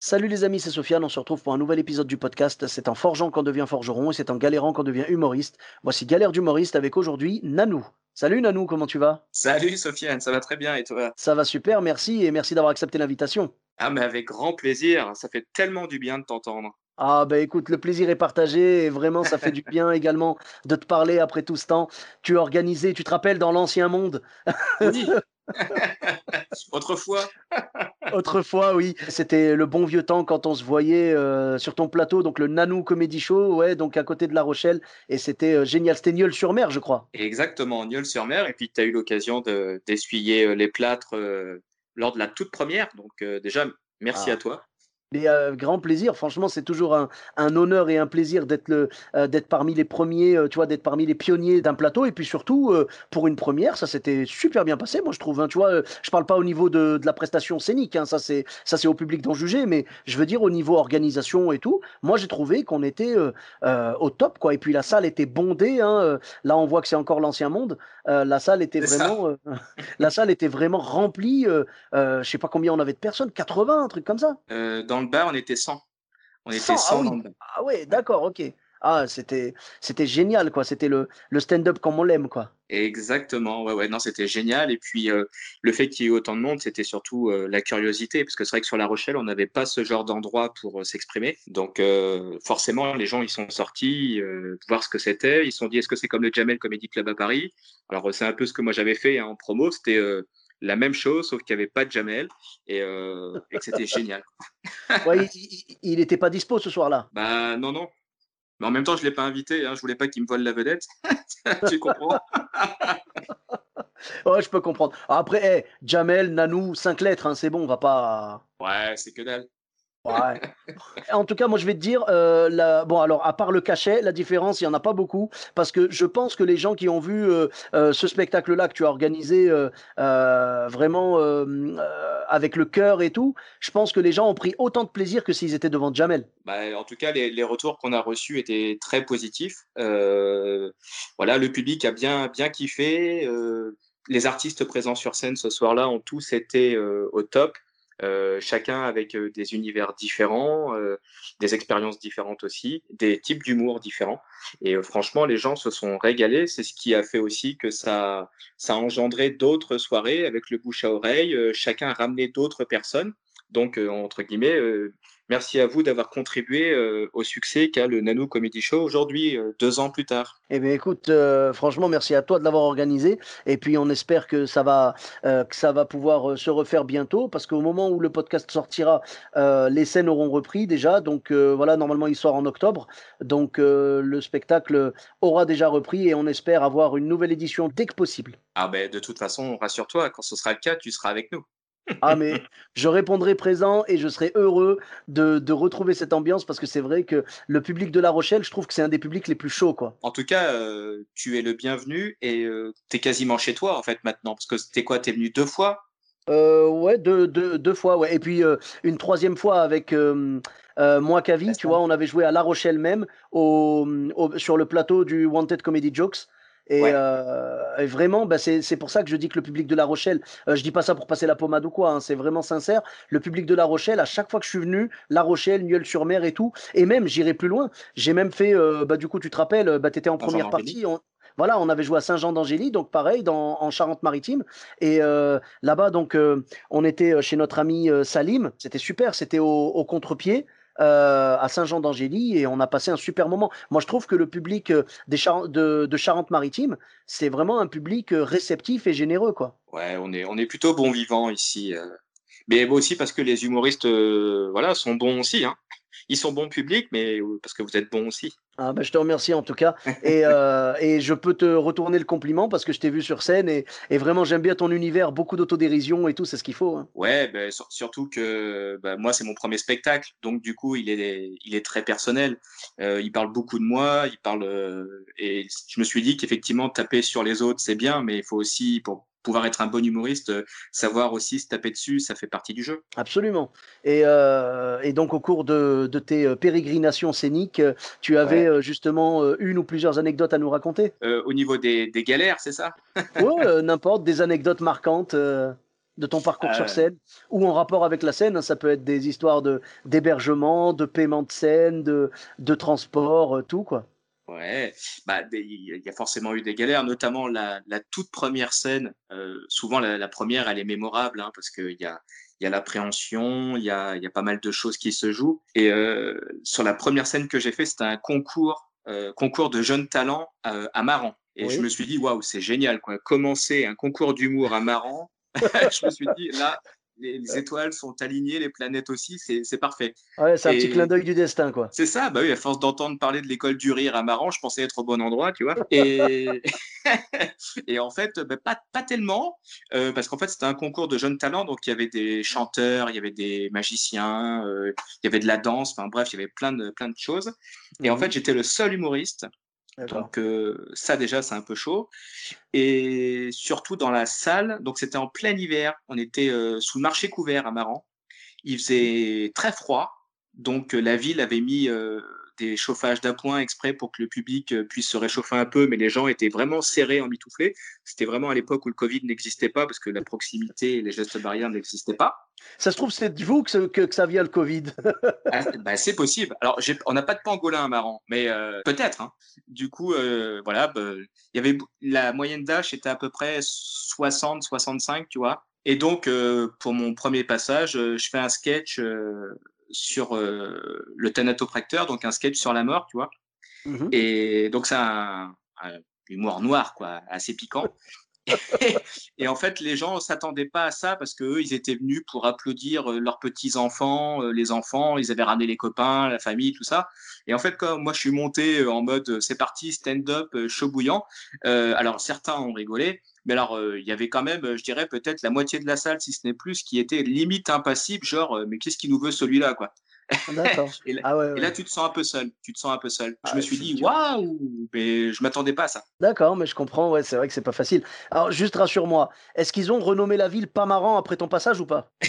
Salut les amis, c'est Sofiane, on se retrouve pour un nouvel épisode du podcast. C'est en forgeant qu'on devient forgeron et c'est en galérant qu'on devient humoriste. Voici Galère d'humoriste avec aujourd'hui Nanou. Salut Nanou, comment tu vas? Salut Sofiane, ça va très bien et toi? Ça va super, merci et merci d'avoir accepté l'invitation. Ah mais avec grand plaisir, ça fait tellement du bien de t'entendre. Ah bah écoute, le plaisir est partagé et vraiment ça fait du bien également de te parler après tout ce temps. Tu as organisé, tu te rappelles dans l'ancien monde? Oui. Autrefois. Autrefois, oui. C'était le bon vieux temps quand on se voyait euh, sur ton plateau, donc le Nanou Comedy Show, ouais, donc à côté de La Rochelle. Et c'était euh, génial. C'était Nieul-sur-Mer, je crois. Exactement, Nieul-sur-Mer. Et puis tu as eu l'occasion de- d'essuyer euh, les plâtres euh, lors de la toute première. Donc déjà, merci Ah. à toi. Mais euh, grand plaisir, franchement, c'est toujours un, un honneur et un plaisir d'être le, euh, d'être parmi les premiers, euh, tu vois, d'être parmi les pionniers d'un plateau. Et puis surtout, pour une première, ça s'était super bien passé, moi je trouve. hein, tu vois, je parle pas au niveau de, de la prestation scénique, hein, ça c'est, ça c'est au public d'en juger, mais je veux dire au niveau organisation et tout. Moi j'ai trouvé qu'on était au top, quoi. Et puis la salle était bondée. hein, là, on voit que c'est encore l'ancien monde. La salle était vraiment, la salle était vraiment remplie. Je sais pas combien on avait de personnes, 80, un truc comme ça. Dans le bar, on était 100. On était 100, 100 ah oui. dans le bar. Ah ouais, d'accord, ok. Ah, c'était, c'était génial, quoi. C'était le, le stand-up comme on l'aime, quoi. Exactement, ouais, ouais, non, c'était génial. Et puis, euh, le fait qu'il y ait autant de monde, c'était surtout euh, la curiosité, parce que c'est vrai que sur La Rochelle, on n'avait pas ce genre d'endroit pour euh, s'exprimer. Donc, forcément, les gens, ils sont sortis voir ce que c'était. Ils se sont dit, est-ce que c'est comme le Jamel Comedy Club à Paris? Alors, c'est un peu ce que moi j'avais fait hein, en promo. C'était la même chose, sauf qu'il n'y avait pas de Jamel et, euh, et que c'était génial. Ouais, il- n'était pas dispo ce soir-là. Bah, non, non. Mais en même temps, je ne l'ai pas invité. Hein, je voulais pas qu'il me vole la vedette. tu comprends? Ouais, je peux comprendre. Après, eh, Jamel, Nanou, cinq lettres, hein, c'est bon, on va pas. Ouais, c'est que dalle. Ouais. En tout cas, moi, je vais te dire, euh, la- bon, alors, à part le cachet, la différence, il n'y en a pas beaucoup, parce que je pense que les gens qui ont vu euh, euh, ce spectacle-là que tu as organisé euh, euh, vraiment euh, euh, avec le cœur et tout, je pense que les gens ont pris autant de plaisir que s'ils étaient devant Jamel. Bah, en tout cas, les, les retours qu'on a reçus étaient très positifs. Euh, voilà, le public a bien, bien kiffé. Euh, les artistes présents sur scène ce soir-là ont tous été euh, au top. Euh, chacun avec euh, des univers différents, euh, des expériences différentes aussi, des types d'humour différents. Et franchement, les gens se sont régalés. C'est ce qui a fait aussi que ça, ça a engendré d'autres soirées avec le bouche à oreille. Chacun a ramené d'autres personnes. Donc, entre guillemets, merci à vous d'avoir contribué euh, au succès qu'a le Nanou Comedy Show aujourd'hui, euh, deux ans plus tard. Eh bien, écoute, euh, franchement, merci à toi de l'avoir organisé. Et puis, on espère que ça va, euh, que ça va pouvoir euh, se refaire bientôt, parce qu'au moment où le podcast sortira, euh, les scènes auront repris déjà. Donc, euh, voilà, normalement, il sort en octobre. Donc, euh, le spectacle aura déjà repris et on espère avoir une nouvelle édition dès que possible. Ah ben, de toute façon, rassure-toi, quand ce sera le cas, tu seras avec nous. Ah, mais je répondrai présent et je serai heureux de, de retrouver cette ambiance parce que c'est vrai que le public de La Rochelle, je trouve que c'est un des publics les plus chauds, quoi. En tout cas, euh, tu es le bienvenu et euh, tu es quasiment chez toi en fait maintenant. Parce que c'était quoi? T'es venu deux fois? Euh, ouais, deux, deux, deux fois, ouais. Et puis euh, une troisième fois avec euh, euh, moi, Cavi, tu vois, on avait joué à La Rochelle même, au, au- sur le plateau du Wanted Comedy Jokes. Et, Ouais. euh, et vraiment, bah, c'est pour ça que je dis que le public de La Rochelle, euh, je dis pas ça pour passer la pommade ou quoi, hein, c'est vraiment sincère. Le public de La Rochelle, à chaque fois que je suis venu, La Rochelle, Nieul-sur-Mer et tout, et même, j'irai plus loin. J'ai même fait, euh, bah, du coup, tu te rappelles, bah, tu étais en première partie. on- voilà, on avait joué à Saint-Jean-d'Angély, donc pareil, dans, en Charente-Maritime. Et euh, là-bas, donc, euh, on était euh, chez notre ami euh, Salim. C'était super, c'était au, au contre-pied. Euh, à Saint-Jean-d'Angély et on a passé un super moment. Moi, je trouve que le public euh, de, Charente-Maritime, c'est vraiment un public euh, réceptif et généreux, quoi. Ouais, on est, on est plutôt bon vivant ici. Mais aussi parce que les humoristes voilà, sont bons aussi. Hein. Ils sont bons publics, mais parce que vous êtes bons aussi. Ah bah, je te remercie en tout cas. Et, euh, et je peux te retourner le compliment parce que je t'ai vu sur scène et, et vraiment j'aime bien ton univers, beaucoup d'autodérision et tout, c'est ce qu'il faut. Hein. Ouais, bah, surtout que bah, moi c'est mon premier spectacle, donc du coup il est, il est très personnel. Euh, il parle beaucoup de moi, il parle euh, et je me suis dit qu'effectivement taper sur les autres c'est bien, mais il faut aussi pour pouvoir être un bon humoriste, euh, savoir aussi se taper dessus, ça fait partie du jeu. Absolument. Et, euh, et donc au cours de, de, tes euh, pérégrinations scéniques, tu avais justement une ou plusieurs anecdotes à nous raconter? Au niveau des, des galères, c'est ça? Oui, n'importe, des anecdotes marquantes de ton parcours sur scène ou en rapport avec la scène. Hein, ça peut être des histoires de d'hébergement, de paiement de scène, de, de transport, tout quoi. Ouais, bah il y a forcément eu des galères, notamment la, la toute première scène. Euh, souvent la, la, première, elle est mémorable hein, parce qu'il y a y a l'appréhension, il y a y a pas mal de choses qui se jouent. Et euh, sur la première scène que j'ai fait, c'était un concours euh, concours de jeunes talents à Maran. Et je me suis dit waouh, c'est génial quoi. Commencer un concours d'humour à Maran. je me suis dit là, les, étoiles sont alignées, les planètes aussi, c'est parfait. Ouais, c'est un petit clin d'œil du destin, quoi. C'est ça, bah oui, à force d'entendre parler de l'école du rire à Maran, je pensais être au bon endroit, tu vois. Et, et en fait, bah, pas, pas tellement, euh, parce qu'en fait, c'était un concours de jeunes talents, donc il y avait des chanteurs, il y avait des magiciens, euh, il y avait de la danse, enfin bref, il y avait plein de, plein de choses. Et en mhm. fait, j'étais le seul humoriste donc euh, ça déjà c'est un peu chaud. Et surtout dans la salle, donc c'était en plein hiver, on était euh, sous le marché couvert à Maran. Il faisait très froid, donc euh, la ville avait mis des chauffages d'appoint exprès pour que le public euh, puisse se réchauffer un peu, mais les gens étaient vraiment serrés en. C'était vraiment à l'époque où le Covid n'existait pas parce que la proximité et les gestes barrières n'existaient pas. Ça se trouve, c'est vous que, que, ça vient le Covid. ah, bah, c'est possible. Alors, on n'a pas de pangolin à Maran, mais euh, peut-être. Hein. Du coup, euh, voilà, bah, il y avait la moyenne d'âge était à peu près 60, 65, tu vois. Et donc, pour mon premier passage, je fais un sketch sur euh, le thanatopracteur, donc un sketch sur la mort, tu vois. Mmh et donc, c'est un, humour noir, quoi, assez piquant. et, en fait, les gens s'attendaient pas à ça parce qu'eux, ils étaient venus pour applaudir euh, leurs petits-enfants, euh, les enfants, ils avaient ramené les copains, la famille, tout ça. Et en fait, quand moi, je suis monté en mode c'est parti, stand-up, chaud bouillant, alors certains ont rigolé, mais alors, il y avait quand même, je dirais, peut-être la moitié de la salle, si ce n'est plus, qui était limite impassible, genre, mais qu'est-ce qui nous veut celui-là, quoi? D'accord. et, là, ah et là, tu te sens un peu seul. Tu te sens un peu seul. je ah me suis dit, waouh, mais je m'attendais pas à ça. D'accord, mais je comprends. Ouais, c'est vrai que c'est pas facile. Alors, juste rassure-moi, est-ce qu'ils ont renommé la ville pas marrant après ton passage ou pas?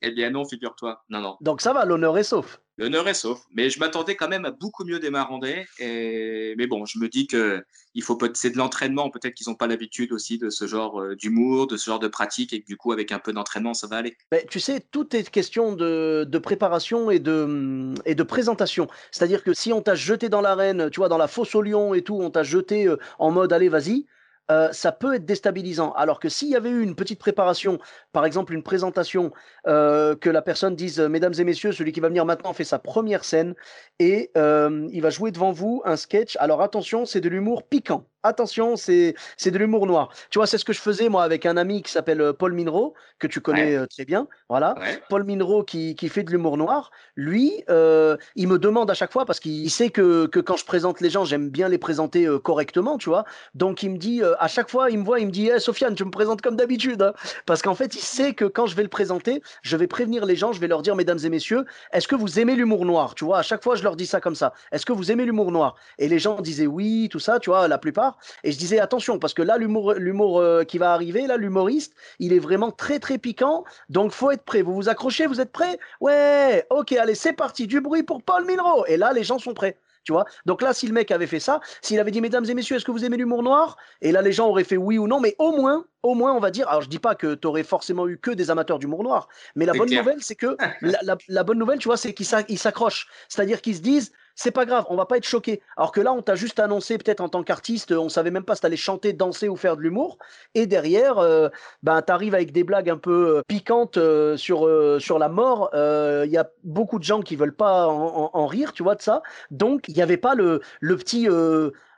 Eh bien, non, figure-toi. Non, non. Donc ça va, l'honneur est sauf. L'honneur est sauf. Mais je m'attendais quand même à beaucoup mieux des Marandais. Et... Mais bon, je me dis que il faut c'est de l'entraînement. Peut-être qu'ils n'ont pas l'habitude aussi de ce genre euh, d'humour, de ce genre de pratique, et du coup, avec un peu d'entraînement, ça va aller. Mais tu sais, tout est question de, de préparation et de, et de présentation. C'est-à-dire que si on t'a jeté dans l'arène, tu vois, dans la fosse au lion et tout, on t'a jeté euh, en mode allez, vas-y. Euh, ça peut être déstabilisant. Alors que s'il y avait eu une petite préparation, par exemple une présentation, euh, que la personne dise, euh, mesdames et messieurs, celui qui va venir maintenant fait sa première scène et il va jouer devant vous un sketch. Alors attention, c'est de l'humour piquant attention, c'est de l'humour noir. Tu vois, c'est ce que je faisais moi avec un ami qui s'appelle euh, Paul Minro, que tu connais euh, très bien. Voilà. Paul Minro qui, qui fait de l'humour noir. Lui, euh, il me demande à chaque fois, parce qu'il sait que, que, quand je présente les gens, j'aime bien les présenter correctement, tu vois. Donc il me dit, à chaque fois, il me voit, il me dit, hey, Sofiane, tu me présentes comme d'habitude. Hein. Parce qu'en fait, il sait que quand je vais le présenter, je vais prévenir les gens, je vais leur dire, mesdames et messieurs, est-ce que vous aimez l'humour noir? Tu vois, à chaque fois, je leur dis ça comme ça. Est-ce que vous aimez l'humour noir? Et les gens disaient oui, tout ça, tu vois, la plupart. Et je disais attention parce que là l'humour l'humour euh, qui va arriver là l'humoriste, il est vraiment très très piquant. Donc faut être prêt. Vous vous accrochez, vous êtes prêts Ouais. OK, allez, c'est parti. Du bruit pour Paul Minro. Et là les gens sont prêts. Tu vois Donc là, si le mec avait fait ça, s'il avait dit, mesdames et messieurs, est-ce que vous aimez l'humour noir? Et là, les gens auraient fait oui ou non, mais au moins, au moins, on va dire. Alors, je dis pas que tu aurais forcément eu que des amateurs d'humour noir, mais la bonne nouvelle, c'est que la, bonne nouvelle, tu vois, c'est qu'ils s'accrochent. C'est-à-dire qu'ils se disent, c'est pas grave, on va pas être choqué. Alors que là, on t'a juste annoncé, peut-être en tant qu'artiste, on savait même pas si t'allais chanter, danser ou faire de l'humour. Et derrière, euh, ben, t'arrives avec des blagues un peu euh, piquantes euh, sur, la mort. Il y a beaucoup de gens qui veulent pas en, rire, tu vois, de ça. Donc, il n'y avait pas le petit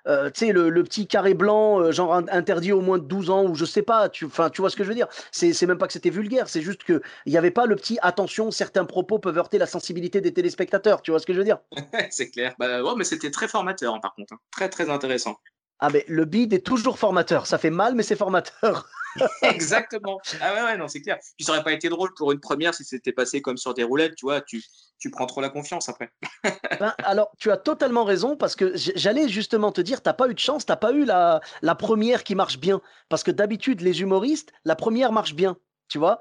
euh, tu sais, le, petit carré blanc, euh, genre interdit au moins de 12 ans, ou je sais pas, tu, tu vois ce que je veux dire. C'est même pas que c'était vulgaire, c'est juste qu'il n'y avait pas le petit attention, certains propos peuvent heurter la sensibilité des téléspectateurs, tu vois ce que je veux dire. c'est clair. Bah, mais c'était très formateur, hein, par contre. Hein. Très, très intéressant. Ah, mais le bid est toujours formateur. Ça fait mal, mais c'est formateur. Exactement. Ah ouais, ouais, non, c'est clair. Puis ça aurait pas été drôle pour une première si c'était passé comme sur des roulettes, tu vois. Tu, tu prends trop la confiance après. Ben, alors, tu as totalement raison parce que j'allais justement te dire, t'as pas eu de chance, t'as pas eu la, la première qui marche bien. Parce que d'habitude, les humoristes, la première marche bien tu vois.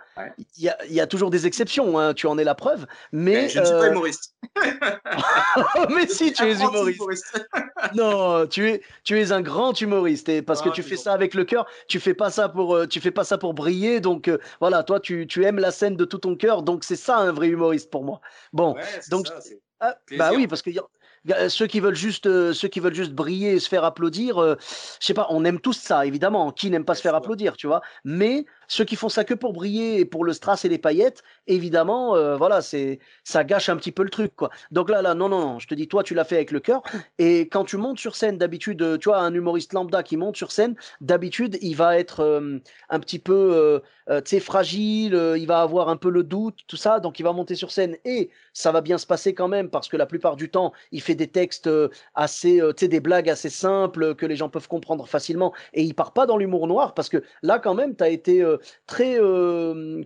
Il y, a, toujours des exceptions, hein, tu en es la preuve. Mais, je ne suis pas euh, humoriste. mais si, tu es humoriste. non, tu es, tu es un grand humoriste et parce que ah, tu fais ça avec le cœur. Tu fais pas ça pour, euh, tu fais pas ça pour briller. Donc euh, voilà, toi, tu, tu, aimes la scène de tout ton cœur. Donc c'est ça un vrai humoriste pour moi. Bon, donc. Ah, bah oui, parce que ceux qui veulent juste, ceux qui veulent juste briller et se faire applaudir, je sais pas, on aime tous ça, évidemment. Qui n'aime pas se faire applaudir, tu vois Mais ceux qui font ça que pour briller et pour le strass et les paillettes, évidemment, euh, voilà, c'est ça gâche un petit peu le truc, quoi. Donc là, là, non, non, je te dis, toi, tu l'as fait avec le cœur. Et quand tu montes sur scène, d'habitude, euh, tu vois, un humoriste lambda qui monte sur scène, d'habitude, il va être euh, un petit peu, tu sais, fragile, il va avoir un peu le doute, tout ça. Donc, il va monter sur scène et ça va bien se passer quand même parce que la plupart du temps, il fait des textes assez, tu sais, des blagues assez simples que les gens peuvent comprendre facilement et il part pas dans l'humour noir parce que là, quand même, tu as été très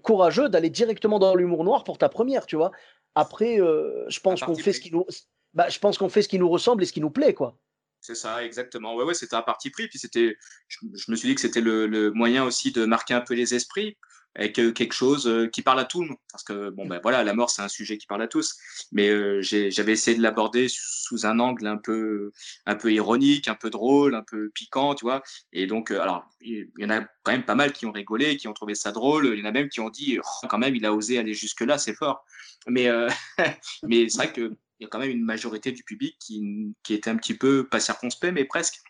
courageux d'aller directement dans l'humour noir pour ta première, tu vois. Après, je pense qu'on fait ce qui nous, bah, je pense qu'on fait ce qui nous ressemble et ce qui nous plaît, quoi. C'est ça, exactement. Ouais, ouais, c'était un parti pris. Puis c'était, je, me suis dit que c'était le, moyen aussi de marquer un peu les esprits avec quelque chose qui parle à tout le monde. Parce que, bon, ben voilà, la mort, c'est un sujet qui parle à tous. Mais j'avais essayé de l'aborder sous un angle un peu, un peu ironique, un peu drôle, un peu piquant, tu vois. Et donc, alors, il y en a quand même pas mal qui ont rigolé, qui ont trouvé ça drôle. Il y en a même qui ont dit, oh, quand même, il a osé aller jusque-là, c'est fort. Mais, mais c'est vrai qu'il y a quand même une majorité du public qui, qui était un petit peu, pas circonspect, mais presque.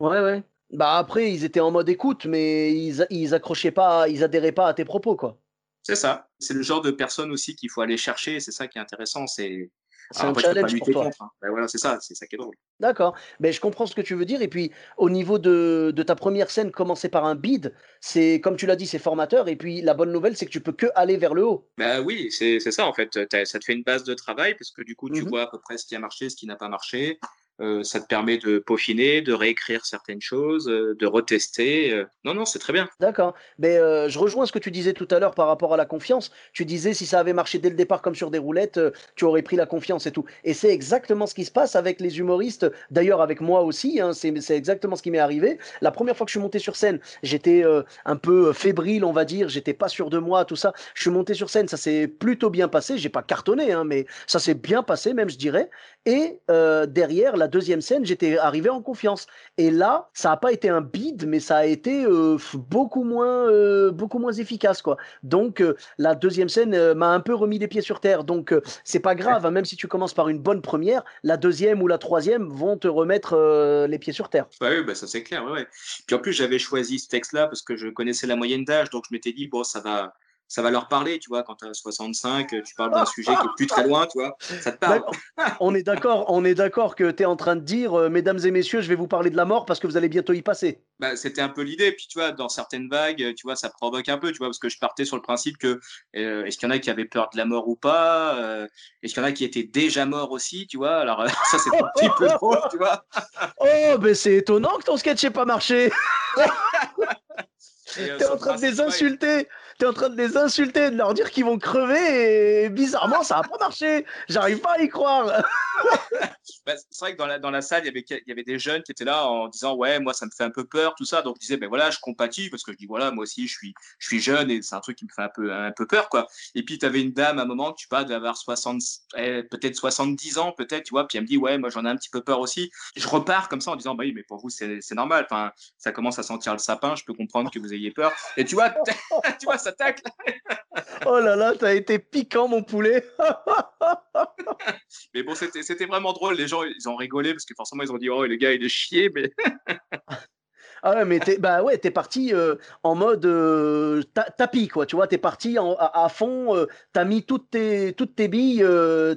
Ouais, ouais. Bah après, ils étaient en mode écoute, mais ils, ils accrochaient pas, ils adhéraient pas à tes propos, quoi. C'est ça. C'est le genre de personne aussi qu'il faut aller chercher. C'est ça qui est intéressant. C'est c'est un challenge pour toi. Hein. Ben voilà, c'est ça, c'est ça qui est drôle. D'accord. Ben, je comprends ce que tu veux dire. Et puis, au niveau de, de ta première scène, commencer par un bid, c'est comme tu l'as dit, c'est formateur. Et puis, la bonne nouvelle, c'est que tu peux que aller vers le haut. Bah oui, c'est ça en fait. Ça te fait une base de travail parce que du coup, tu mmh vois à peu près ce qui a marché, ce qui n'a pas marché. Euh, ça te permet de peaufiner, de réécrire certaines choses, euh, de retester. Euh. Non, non, c'est très bien. D'accord. Mais je rejoins ce que tu disais tout à l'heure par rapport à la confiance. Tu disais si ça avait marché dès le départ comme sur des roulettes, tu aurais pris la confiance et tout. Et c'est exactement ce qui se passe avec les humoristes. D'ailleurs, avec moi aussi, hein, c'est exactement ce qui m'est arrivé. La première fois que je suis monté sur scène, j'étais un peu fébrile, on va dire. J'étais pas sûr de moi, tout ça. Je suis monté sur scène, ça s'est plutôt bien passé. J'ai pas cartonné, hein, mais ça s'est bien passé, même je dirais. Et derrière, la deuxième scène, j'étais arrivé en confiance. Et là, ça n'a pas été un bid, mais ça a été euh, beaucoup moins, euh, beaucoup moins efficace, quoi. Donc, euh, la deuxième scène m'a un peu remis les pieds sur terre. Donc, c'est pas grave, hein, même si tu commences par une bonne première, la deuxième ou la troisième vont te remettre les pieds sur terre. oui, bah, ça c'est clair. Ouais, Puis en plus, j'avais choisi ce texte-là parce que je connaissais la moyenne d'âge, donc je m'étais dit bon, ça va ça va leur parler, tu vois, quand tu as 65, tu parles d'un sujet qui est plus très loin, tu vois, ça te parle. on est d'accord, on est d'accord que tu es en train de dire, euh, mesdames et messieurs, je vais vous parler de la mort parce que vous allez bientôt y passer. Bah, c'était un peu l'idée, puis tu vois, dans certaines vagues, tu vois, ça provoque un peu, tu vois, parce que je partais sur le principe que euh, est-ce qu'il y en a qui avaient peur de la mort ou pas euh, Est-ce qu'il y en a qui étaient déjà morts aussi, tu vois Alors ça, c'est un petit peu drôle, tu vois. oh, ben c'est étonnant que ton sketch n'ait pas marché. T'es en train de les insulter tu es en train de les insulter, de leur dire qu'ils vont crever et bizarrement, ça n'a pas marché. J'arrive pas à y croire. Bah, c'est vrai que dans la, dans la salle, il y, avait, des jeunes qui étaient là en disant Ouais, moi, ça me fait un peu peur, tout ça. Donc, je disais Ben voilà, je compatis parce que je dis Voilà, moi aussi, je suis, je suis jeune et c'est un truc qui me fait un peu, un peu peur, quoi. Et puis, tu avais une dame à un moment, tu pas, d'avoir 60, eh, peut-être 70 ans, peut-être, tu vois. Puis elle me dit Ouais, moi, j'en ai un petit peu peur aussi. Je repars comme ça en disant Bah oui, mais pour vous, c'est normal. Enfin, ça commence à sentir le sapin, je peux comprendre que vous ayez peur. Et tu vois, tu vois, ça tacle. oh là là, t'as été piquant, mon poulet. mais bon, c'était vraiment drôle. Les gens, ils ont rigolé parce que forcément, ils ont dit, oh, le gars, il est chier. Mais... Ah ouais, mais t'es, bah ouais, t'es parti euh, en mode euh, tapis, quoi. Tu vois, t'es parti à, fond, euh, t'as mis toutes tes, toutes tes billes,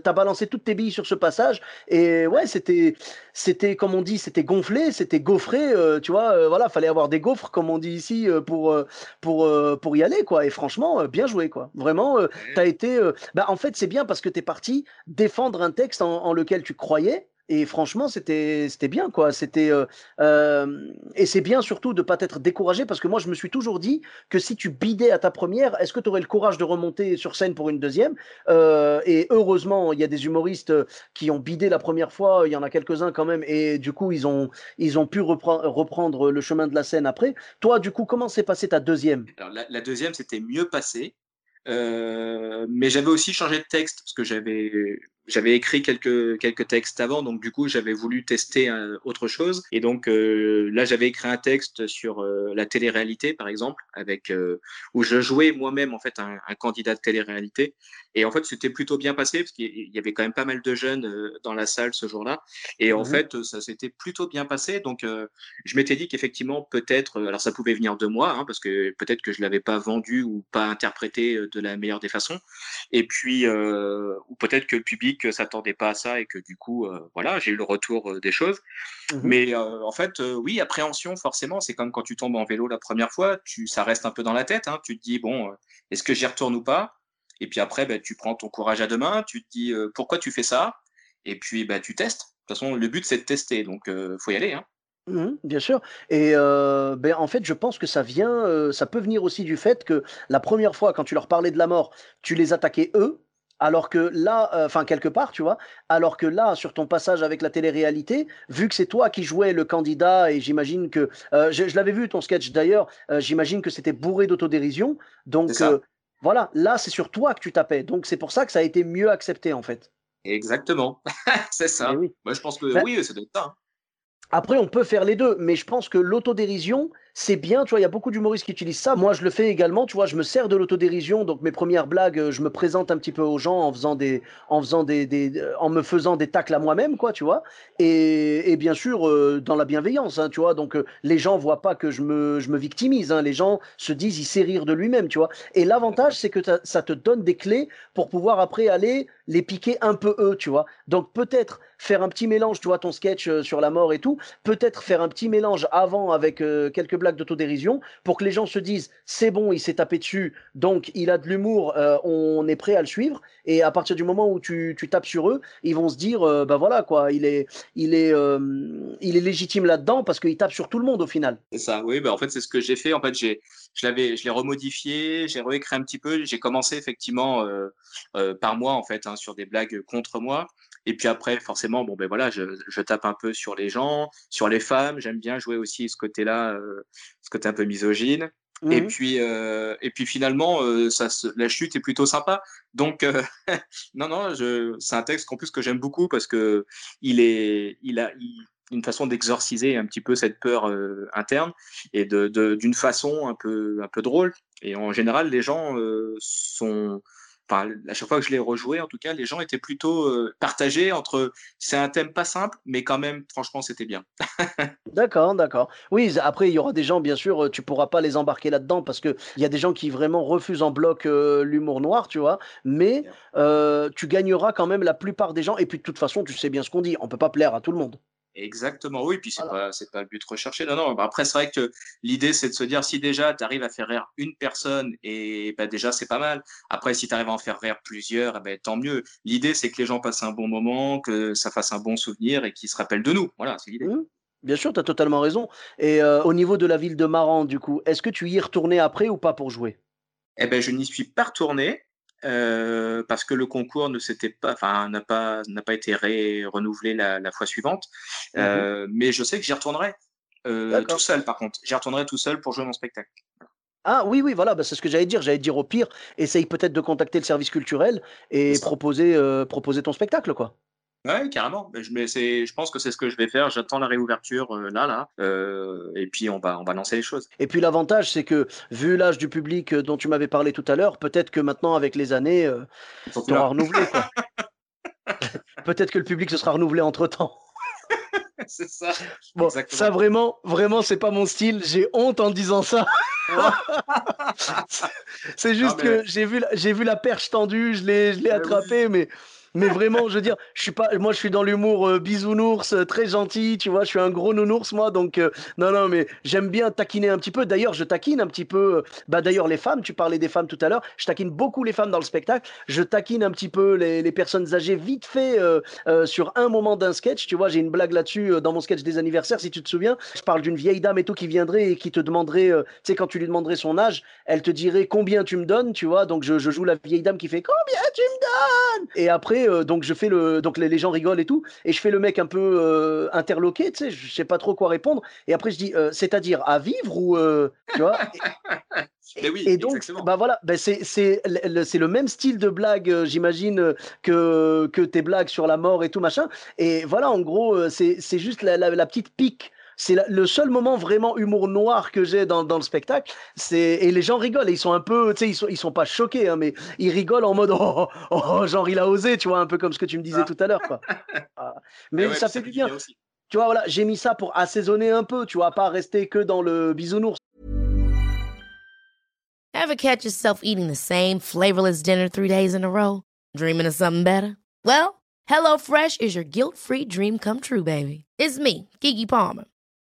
t'as balancé toutes tes billes sur ce passage. Et ouais, c'était, c'était comme on dit, c'était gonflé, c'était gaufré. tu vois, voilà, fallait avoir des gaufres, comme on dit ici, pour, pour, pour y aller, quoi. Et franchement, bien joué, quoi. Vraiment, t'as été. bah, en fait, c'est bien parce que t'es parti défendre un texte en lequel tu croyais et franchement, c'était bien, quoi. C'était euh, euh, et c'est bien surtout de pas être découragé parce que moi, je me suis toujours dit que si tu bidais à ta première, est-ce que tu aurais le courage de remonter sur scène pour une deuxième? Euh, Et heureusement, il y a des humoristes qui ont bidé la première fois. Il y en a quelques-uns quand même, et du coup, ils ont ils ont pu reprendre le chemin de la scène après. Toi, du coup, comment s'est passée ta deuxième? La, deuxième, c'était mieux passé. Mais j'avais aussi changé de texte parce que j'avais j'avais écrit quelques quelques textes avant, donc du coup j'avais voulu tester euh, autre chose. Et donc euh, là j'avais écrit un texte sur la télé-réalité par exemple, avec où je jouais moi-même en fait un, un, candidat de télé-réalité. Et en fait c'était plutôt bien passé parce qu'il y avait quand même pas mal de jeunes dans la salle ce jour-là. Et en mmh fait ça s'était plutôt bien passé. Donc je m'étais dit qu'effectivement peut-être, alors ça pouvait venir de moi, hein, parce que peut-être que je l'avais pas vendu ou pas interprété de la meilleure des façons. Et puis, euh, ou peut-être que le public s'attendait pas à ça et que du coup, euh, voilà, j'ai eu le retour euh, des choses. Mmh Mais en fait, oui, appréhension, forcément, c'est comme quand tu tombes en vélo la première fois, tu, ça reste un peu dans la tête. Hein. tu te dis, bon, est-ce que j'y retourne ou pas? Et puis après, bah, tu prends ton courage à deux mains, tu te dis, pourquoi tu fais ça? Et puis, bah, tu testes. De toute façon, le but, c'est de tester, donc faut y aller. Hein. Mmh bien sûr et ben, en fait, je pense que ça vient, ça peut venir aussi du fait que la première fois, quand tu leur parlais de la mort, tu les attaquais eux, alors que là, enfin quelque part, tu vois? Alors que là, sur ton passage avec la télé-réalité, vu que c'est toi qui jouais le candidat et j'imagine que, je l'avais vu ton sketch d'ailleurs, j'imagine que c'était bourré d'autodérision donc voilà, là, c'est sur toi que tu tapais donc c'est pour ça que ça a été mieux accepté, en fait. Exactement, c'est ça. oui. Moi, je pense que oui, c'est de ça, hein. Après, on peut faire les deux, mais je pense que l'autodérision, c'est bien, tu vois, il y a beaucoup d'humoristes qui utilisent ça. Moi, je le fais également, tu vois, je me sers de l'autodérision. Donc, mes premières blagues, euh, je me présente un petit peu aux gens en faisant des, en faisant des, euh, en me faisant des tacles à moi-même, quoi, tu vois. Et, et bien sûr, euh, dans la bienveillance, hein, tu vois. Donc, les gens voient pas que je me, je me victimise. Hein. Les gens se disent, il sait rire de lui-même, tu vois. Et l'avantage, c'est que ça te donne des clés pour pouvoir après aller les piquer un peu eux, tu vois. Donc, peut-être faire un petit mélange, tu vois, ton sketch sur la mort et tout. Peut-être faire un petit mélange avant avec quelques blagues d'autodérision pour que les gens se disent c'est bon, il s'est tapé dessus, donc il a de l'humour, euh, on est prêt à le suivre. Et à partir du moment où tu, tu tapes sur eux, ils vont se dire euh, bah voilà quoi, il est, il est, euh, il est légitime là-dedans parce qu'il tape sur tout le monde au final. C'est ça, oui, bah en fait c'est ce que j'ai fait. En fait, j'ai, je l'avais, je l'ai remodifié, j'ai réécrit un petit peu. J'ai commencé effectivement par moi en fait hein, sur des blagues contre moi. Et puis après, forcément, bon ben voilà, je, je, tape un peu sur les gens, sur les femmes. J'aime bien jouer aussi ce côté-là, euh, ce côté un peu misogyne. Et mmh puis, euh, et puis finalement, euh, ça, la chute est plutôt sympa. Donc, euh, non, non, c'est un texte qu'en plus que j'aime beaucoup parce que il est, il a une façon d'exorciser un petit peu cette peur interne et de, d'une façon un peu, un peu drôle. Et en général, les gens sont à chaque fois que je l'ai rejoué, en tout cas, les gens étaient plutôt euh, partagés entre c'est un thème pas simple, mais quand même, franchement, c'était bien. d'accord, d'accord. Oui, après, il y aura des gens, bien sûr, euh, tu pourras pas les embarquer là-dedans parce qu'il y a des gens qui vraiment refusent en bloc euh, l'humour noir, tu vois, mais tu gagneras quand même la plupart des gens. Et puis, de toute façon, tu sais bien ce qu'on dit, on peut pas plaire à tout le monde. Exactement, oui, puis c'est pas c'est pas le but recherché. Non, non. Bah, après, c'est vrai que l'idée, c'est de se dire si déjà tu arrives à faire rire une personne, et bah, déjà c'est pas mal. Après, si tu arrives à en faire rire plusieurs, eh ben, tant mieux. L'idée, c'est que les gens passent un bon moment, que ça fasse un bon souvenir et qu'ils se rappellent de nous. Voilà, c'est l'idée. Mmh. Bien sûr, tu as totalement raison. Et euh, au niveau de la ville de Maran, du coup, est-ce que tu y es retourné après ou pas pour jouer? Eh ben, je n'y suis pas retourné. Euh, parce que le concours ne s'était pas, enfin, n'a pas, n'a pas été renouvelé la, la, fois suivante. Mmh euh, mais je sais que j'y retournerai euh, tout seul, par contre. J'y retournerai tout seul pour jouer mon spectacle. Ah oui, oui, voilà, bah, c'est ce que j'allais dire. J'allais dire au pire, essaye peut-être de contacter le service culturel et proposer, proposer ton spectacle, quoi. Ouais, carrément. Mais je, je pense que c'est ce que je vais faire. J'attends la réouverture euh, là, là, euh, et puis on va, on va lancer les choses. Et puis l'avantage, c'est que vu l'âge du public euh, dont tu m'avais parlé tout à l'heure, peut-être que maintenant, avec les années, euh, tu auras renouvelé. peut-être que le public se sera renouvelé entre temps. c'est ça. Bon, ça vraiment, vraiment, c'est pas mon style. J'ai honte en disant ça. c'est juste que j'ai vu, j'ai vu la perche tendue, je l'ai, je l'ai attrapé, mais mais vraiment, je veux dire, je suis pas, moi, je suis dans l'humour euh, bisounours, euh, très gentil, tu vois. Je suis un gros nounours, moi, donc euh, non, non, mais j'aime bien taquiner un petit peu. D'ailleurs, je taquine un petit peu. bah, d'ailleurs, les femmes. Tu parlais des femmes tout à l'heure. Je taquine beaucoup les femmes dans le spectacle. Je taquine un petit peu les, les personnes âgées vite fait sur un moment d'un sketch. Tu vois, j'ai une blague là-dessus dans mon sketch des anniversaires, si tu te souviens. Je parle d'une vieille dame et tout qui viendrait et qui te demanderait, tu sais, quand tu lui demanderais son âge, elle te dirait combien tu me donnes, tu vois. Donc je, je joue la vieille dame qui fait combien tu me donnes? Et après euh, donc je fais le, donc les, gens rigolent et tout, et je fais le mec un peu euh, interloqué, tu sais, je sais pas trop quoi répondre, et après je dis, euh, c'est-à-dire à vivre ou, tu vois et, oui, et donc, bah voilà, bah c'est c'est le, même style de blague, j'imagine, que, que tes blagues sur la mort et tout machin. Et voilà, en gros, c'est juste la, la petite pique c'est le seul moment vraiment humour noir que j'ai dans, le spectacle. C'est et les gens rigolent. ils sont un peu, tu sais, ils sont, ils sont pas choqués, hein, mais ils rigolent en mode oh, oh, oh, genre il a osé, tu vois, un peu comme ce que tu me disais ah. tout à l'heure, ah. Mais ça fait du bien. Tu vois, voilà, j'ai mis ça pour assaisonner un peu, tu vois, pas rester que dans le bisounours. Ever catch yourself eating the same flavorless dinner three days in a row? Dreaming of something better? Well, HelloFresh is your guilt-free dream come true, baby. It's me, Kiki Palmer.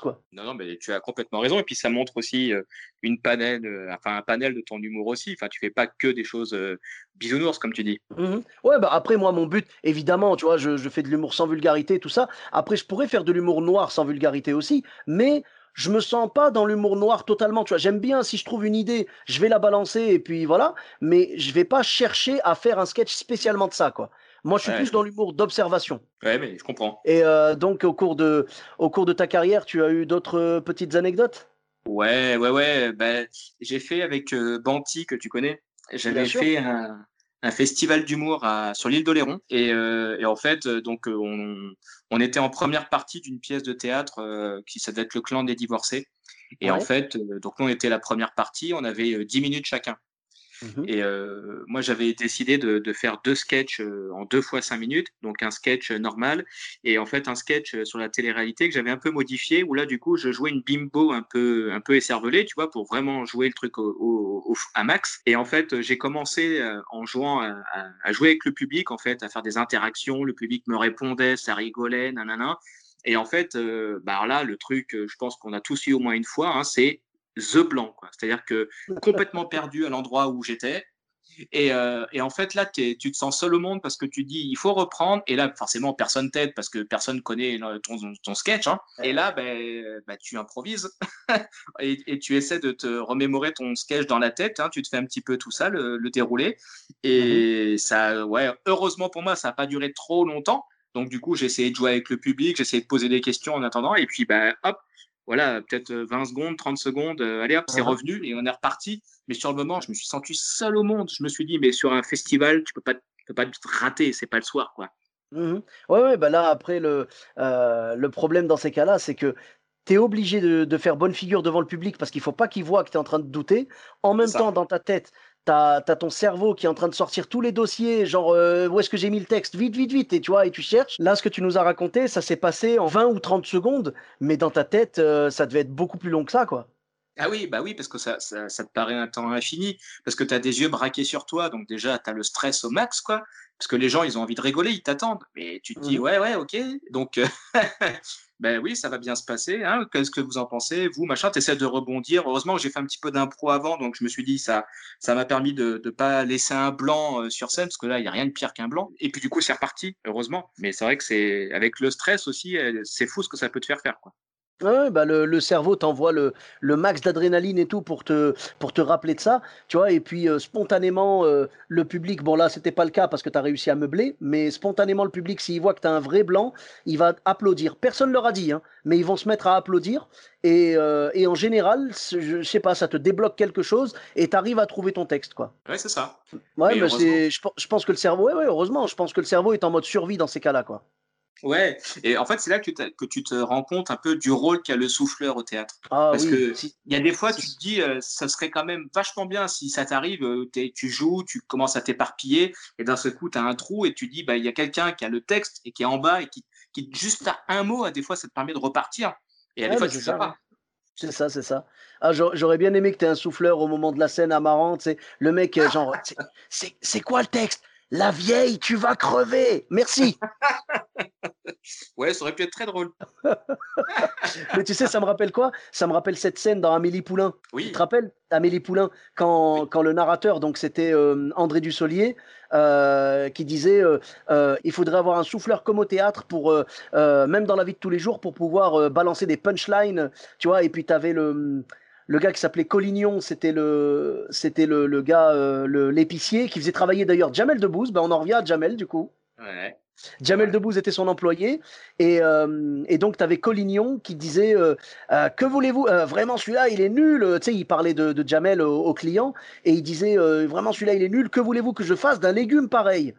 Quoi. Non, non, mais tu as complètement raison. Et puis ça montre aussi euh, une panel, euh, enfin un panel de ton humour aussi. Enfin, tu fais pas que des choses euh, bisounours, comme tu dis. Mmh ouais, bah après, moi, mon but, évidemment, tu vois, je, je fais de l'humour sans vulgarité, tout ça. Après, je pourrais faire de l'humour noir sans vulgarité aussi, mais je me sens pas dans l'humour noir totalement. Tu vois, j'aime bien si je trouve une idée, je vais la balancer et puis voilà. Mais je vais pas chercher à faire un sketch spécialement de ça, quoi. Moi, je suis plus dans l'humour d'observation. Ouais, mais je comprends. Et euh, donc, au cours, de, au cours de ta carrière, tu as eu d'autres euh, petites anecdotes? Ouais, ouais, ouais. Ben, j'ai fait avec euh, Banti, que tu connais. J'avais fait un, un festival d'humour sur l'île d'Oléron. Et, et, en fait, donc, on, on, était en première partie d'une pièce de théâtre qui ça être Le clan des divorcés. Et en fait, donc nous, on était la première partie, on avait 10 minutes chacun. Mmh et euh, moi, j'avais décidé de, de, faire deux sketchs euh, en deux fois cinq minutes, donc un sketch normal et en fait un sketch sur la télé-réalité que j'avais un peu modifié, où là, du coup, je jouais une bimbo un peu, un peu écervelée, tu vois, pour vraiment jouer le truc au, au, à max. Et en fait, j'ai commencé euh, en jouant à, à, jouer avec le public, en fait, à faire des interactions. Le public me répondait, ça rigolait, nanana. Et en fait, euh, bah là, le truc, je pense qu'on a tous eu au moins une fois, hein, c'est the blanc, quoi. C'est-à-dire que complètement perdu à l'endroit où j'étais. Et, euh, et, en fait, là, tu te sens seul au monde parce que tu dis, il faut reprendre. Et là, forcément, personne t'aide parce que personne connaît ton, ton sketch. Hein. Et là, ben, ben, tu improvises et, et, tu essaies de te remémorer ton sketch dans la tête. Hein. Tu te fais un petit peu tout ça, le, le déroulé. Et mmh ça, ouais, heureusement pour moi, ça n'a pas duré trop longtemps. Donc, du coup, j'ai essayé de jouer avec le public, j'ai essayé de poser des questions en attendant. Et puis, ben, hop, voilà, peut-être 20 secondes, 30 secondes, euh, allez hop, c'est revenu et on est reparti. Mais sur le moment, je me suis senti seul au monde. Je me suis dit, mais sur un festival, tu peux pas, peux pas te rater, c'est pas le soir, quoi. Mmh ouais, ouais, bah là, après, le, euh, le problème dans ces cas-là, c'est que tu es obligé de, de, faire bonne figure devant le public parce qu'il faut pas qu'il voit que tu es en train de douter. En même temps, dans ta tête, T'as as ton cerveau qui est en train de sortir tous les dossiers, genre euh, où est-ce que j'ai mis le texte, vite, vite, vite, et tu vois, et tu cherches. Là, ce que tu nous as raconté, ça s'est passé en 20 ou 30 secondes, mais dans ta tête, euh, ça devait être beaucoup plus long que ça, quoi. Ah oui, bah oui, parce que ça, ça, ça te paraît un temps infini, parce que tu as des yeux braqués sur toi, donc déjà, tu as le stress au max, quoi, parce que les gens, ils ont envie de rigoler, ils t'attendent, mais tu te dis, mmh ouais, ouais, ok, donc euh, ben oui, ça va bien se passer. Hein. Qu'est-ce que vous en pensez Vous, machin, tu essaies de rebondir. Heureusement j'ai fait un petit peu d'impro avant, donc je me suis dit, ça ça m'a permis de ne pas laisser un blanc euh, sur scène, parce que là, il n'y a rien de pire qu'un blanc. Et puis du coup, c'est reparti, heureusement. Mais c'est vrai que c'est avec le stress aussi, euh, c'est fou ce que ça peut te faire faire. Quoi. Ouais, bah le, le cerveau t'envoie le, le max d'adrénaline et tout pour te, pour te rappeler de ça, tu vois, et puis euh, spontanément, euh, le public, bon là, c'était pas le cas parce que tu as réussi à meubler, mais spontanément, le public, s'il voit que tu as un vrai blanc, il va applaudir. Personne ne leur a dit, hein, mais ils vont se mettre à applaudir, et, euh, et en général, je, je sais pas, ça te débloque quelque chose, et tu arrives à trouver ton texte, quoi. Ouais, c'est ça. Ouais, Mais je, je pense que le cerveau, ouais, ouais, heureusement, je pense que le cerveau est en mode survie dans ces cas-là, quoi. Ouais, et en fait, c'est là que, tu te rends compte un peu du rôle qu'a le souffleur au théâtre. Ah Parce oui, que il y a des fois, tu te dis, euh, ça serait quand même vachement bien si ça t'arrive, euh, tu joues, tu commences à t'éparpiller, et d'un seul coup, tu as un trou, et tu dis, bah, il y a quelqu'un qui a le texte et qui est en bas, et qui, qui juste a un mot, à des fois, ça te permet de repartir. Et à des fois, tu sais pas. ouais. C'est ça, c'est ça. Ah, j'aurais bien aimé que tu aies un souffleur au moment de la scène amarrante. Le mec, euh, genre, c'est quoi le texte? La vieille, tu vas crever. Merci. Ouais, ça aurait pu être très drôle. Mais tu sais, ça me rappelle quoi? Ça me rappelle cette scène dans Amélie Poulain. Tu Oui, te rappelles, Amélie Poulain, quand, quand le narrateur, donc c'était euh, André Dussolier, euh, qui disait euh, il faudrait avoir un souffleur comme au théâtre pour, même dans la vie de tous les jours, pour pouvoir balancer des punchlines, tu vois. Et puis tu avais le, le gars qui s'appelait Collignon, c'était le, c'était le, le gars, euh, l'épicier, qui faisait travailler d'ailleurs Jamel Debbouze. Ben, on en revient à Jamel, du coup. ouais. Jamel Ouais. Debbouze était son employé et, euh, et donc tu avais Collignon qui disait euh, que voulez-vous vraiment celui-là il est nul tu sais il parlait de, de Jamel au, au client et il disait vraiment celui-là il est nul que voulez-vous que je fasse d'un légume pareil?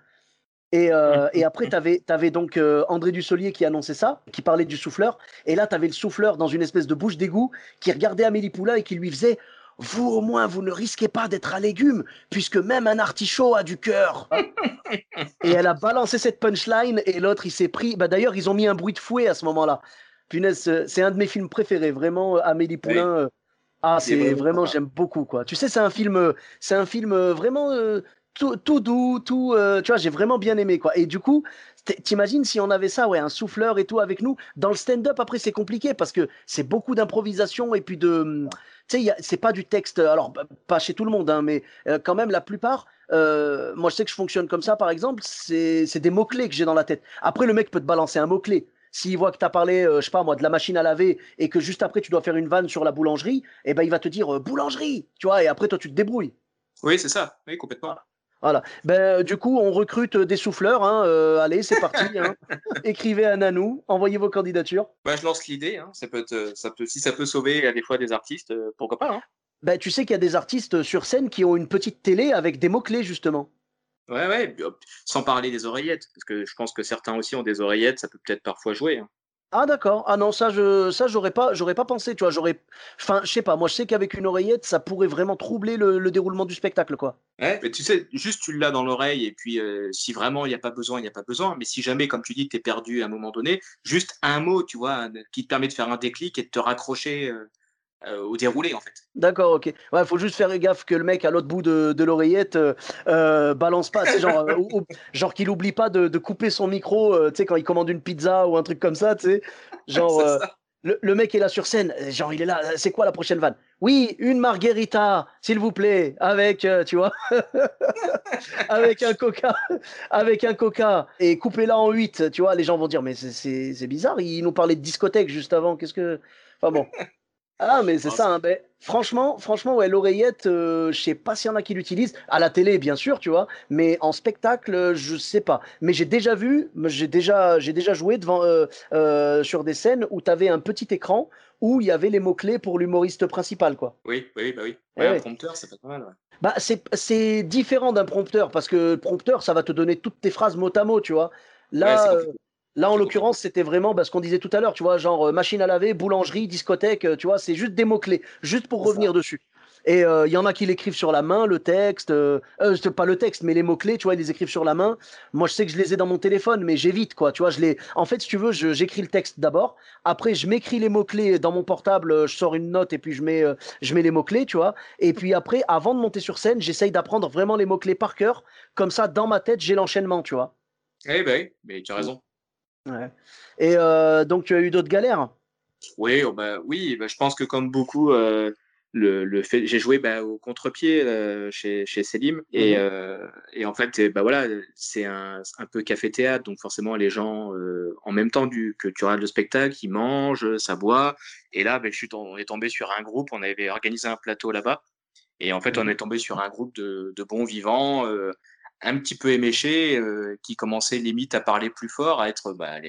Et, euh, et après, tu avais, donc euh, André Dussolier qui annonçait ça, qui parlait du souffleur. Et là, tu avais le souffleur dans une espèce de bouche d'égout qui regardait Amélie Poulain et qui lui faisait Vous, au moins, vous ne risquez pas d'être un légume, puisque même un artichaut a du cœur. et elle a balancé cette punchline et l'autre, il s'est pris. Bah, D'ailleurs, ils ont mis un bruit de fouet à ce moment-là. Punaise, c'est- un de mes films préférés, vraiment, euh, Amélie Poulain. Ah, c'est vraiment vraiment, j'aime beaucoup, quoi. Tu sais, c'est un film, c'est un film vraiment euh, tout, tout doux, tout, euh, tu vois, j'ai vraiment bien aimé, quoi. Et du coup, t'imagines si on avait ça, ouais, un souffleur et tout avec nous. Dans le stand-up, après, c'est compliqué parce que c'est beaucoup d'improvisation et puis de, tu sais, c'est pas du texte. Alors, bah, pas chez tout le monde, hein, mais euh, quand même, la plupart. euh, moi, je sais que je fonctionne comme ça, par exemple. C'est des mots clés que j'ai dans la tête. Après, le mec peut te balancer un mot clé. S'il voit que tu as parlé, euh, je sais pas moi, de la machine à laver et que juste après tu dois faire une vanne sur la boulangerie, eh ben il va te dire euh, boulangerie, tu vois, et après toi tu te débrouilles. Oui, c'est ça. Oui, complètement. Voilà. Ben, euh, du coup, on recrute euh, des souffleurs. Hein. euh, allez, c'est parti. hein. Écrivez à Nanou, envoyez vos candidatures. Bah, je lance l'idée. Hein. Ça peut être, ça peut, si ça peut sauver à des fois des artistes, pourquoi pas. Ben, tu sais qu'il y a des artistes sur scène qui ont une petite télé avec des mots-clés, justement. Ouais, ouais. Sans parler des oreillettes, parce que je pense que certains aussi ont des oreillettes, ça peut peut-être parfois jouer. Ah d'accord. Ah non, ça je ça j'aurais pas j'aurais pas pensé, tu vois, j'aurais enfin, je sais pas, moi je sais qu'avec une oreillette, ça pourrait vraiment troubler le, le déroulement du spectacle quoi. Mais tu sais, juste tu l'as dans l'oreille, et puis euh, si vraiment il n'y a pas besoin, il n'y a pas besoin. Mais si jamais, comme tu dis, tu es perdu à un moment donné, juste un mot, tu vois, qui te permet de faire un déclic et de te raccrocher euh, au déroulé, en fait. D'accord, OK. Ouais, faut juste faire gaffe que le mec à l'autre bout de, de l'oreillette euh, euh, balance pas, genre euh, ou- ou- genre qu'il oublie pas de, de couper son micro, euh, tu sais quand il commande une pizza ou un truc comme ça, tu sais. Genre euh, le, le mec est là sur scène, euh, genre il est là, euh, c'est quoi la prochaine vanne? Oui, une margarita, s'il vous plaît, avec, euh, tu vois, avec un coca, avec un coca, et coupez-la en 8, tu vois, les gens vont dire, mais c'est bizarre, il nous parlait de discothèque juste avant, qu'est-ce que... Enfin bon. Ah, mais c'est Oh, ça, hein, ben, franchement, franchement, ouais, l'oreillette, euh, je sais pas s'il y en a qui l'utilisent, à la télé, bien sûr, tu vois, mais en spectacle, je sais pas. Mais j'ai déjà vu, j'ai déjà, j'ai déjà joué devant, euh, euh, sur des scènes où tu avais un petit écran où il y avait les mots-clés pour l'humoriste principal, quoi. Oui, oui, bah oui. Eh Ouais, un ouais. prompteur, être pas mal. ouais. Bah, c'est, c'est différent d'un prompteur, parce que le prompteur, ça va te donner toutes tes phrases mot à mot, tu vois. Ouais, Là, c'est euh. Là en l'occurrence, c'était vraiment bah, ce qu'on disait tout à l'heure, tu vois, genre euh, machine à laver, boulangerie, discothèque, euh, tu vois, c'est juste des mots-clés, juste pour revenir dessus. Et euh, il y en a qui l'écrivent sur la main, le texte, euh, euh, pas le texte, mais les mots-clés, tu vois, ils les écrivent sur la main. Moi, je sais que je les ai dans mon téléphone, mais j'évite, quoi, tu vois, je les... En fait, si tu veux, j'écris le texte d'abord, après, je m'écris les mots-clés dans mon portable, je sors une note et puis je mets, euh, je mets les mots-clés, tu vois. Et puis après, avant de monter sur scène, j'essaye d'apprendre vraiment les mots-clés par cœur. Comme ça, dans ma tête, j'ai l'enchaînement, tu vois. Eh ben mais tu as raison. Ouais. Et euh, donc, tu as eu d'autres galères? Oui, oh bah, oui bah, je pense que comme beaucoup, euh, le, fait, j'ai joué bah, au contre-pied chez, chez Selim et, mmh et en fait, bah voilà, c'est un, un peu café-théâtre, donc forcément les gens en même temps du, que tu regardes le spectacle, ils mangent, ça boit. Et là, je suis on est tombé sur un groupe, on avait organisé un plateau là-bas. Et en fait, on mmh est tombé sur un groupe de, de bons vivants, un petit peu éméchés, qui commençaient limite à parler plus fort, à être bah,